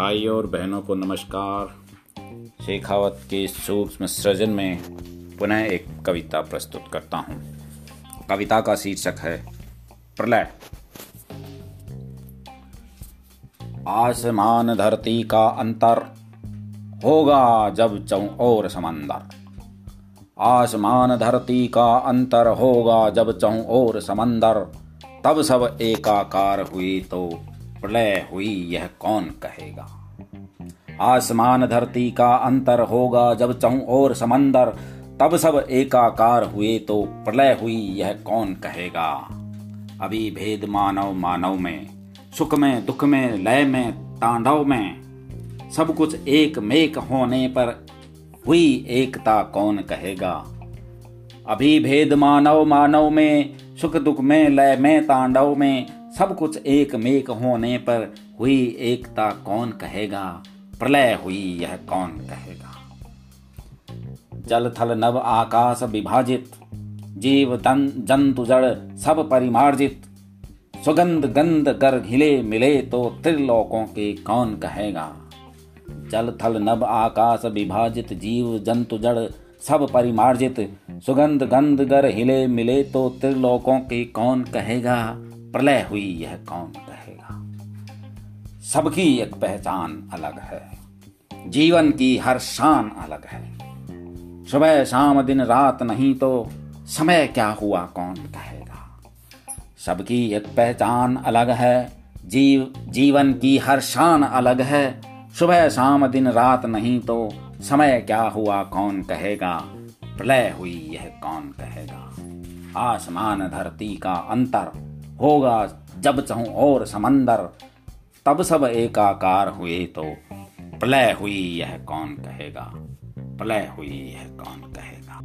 भाई और बहनों को नमस्कार। शेखावत के सूक्ष्म सृजन में पुनः एक कविता प्रस्तुत करता हूँ। कविता का शीर्षक है, प्रलय। आसमान धरती का अंतर होगा जब चौ और समंदर। आसमान धरती का अंतर होगा जब चौ और समंदर। तब सब एकाकार हुई तो प्रलय हुई यह कौन कहेगा? आसमान धरती का अंतर होगा जब चहु और समंदर, तब सब एकाकार हुए तो प्रलय हुई यह कौन कहेगा? अभी भेद मानव मानव में, सुख में, दुख में, लय में, तांडव में, सब कुछ एक मेक होने पर हुई एकता कौन कहेगा? अभी भेद मानव मानव में, सुख दुख में, लय में, तांडव में सब कुछ एक मेक होने पर हुई एकता कौन कहेगा? प्रलय हुई यह कौन कहेगा? जल थल नव आकाश विभाजित, जीव तन जंतु जड़ सब परिमार्जित। सुगंध गंध कर घिले मिले तो त्रिलोकों के कौन कहेगा? जल थल नभ आकाश विभाजित, जीव जंतु जड़ सब परिमार्जित। सुगंध गंध गर हिले मिले तो त्रिलोकों के कौन कहेगा? प्रलय हुई यह कौन कहेगा? सबकी एक पहचान अलग है। जीवन की हर शान अलग है। सुबह शाम दिन रात नहीं तो समय क्या हुआ कौन कहेगा? सबकी एक पहचान अलग है। जीव, जीवन की हर शान अलग है। सुबह शाम दिन रात नहीं तो समय क्या हुआ कौन कहेगा? प्रलय हुई यह कौन कहेगा? आसमान धरती का अंतर होगा जब चाहू और समंदर, तब सब एकाकार हुए तो प्रलय हुई यह कौन कहेगा? प्रलय हुई यह कौन कहेगा?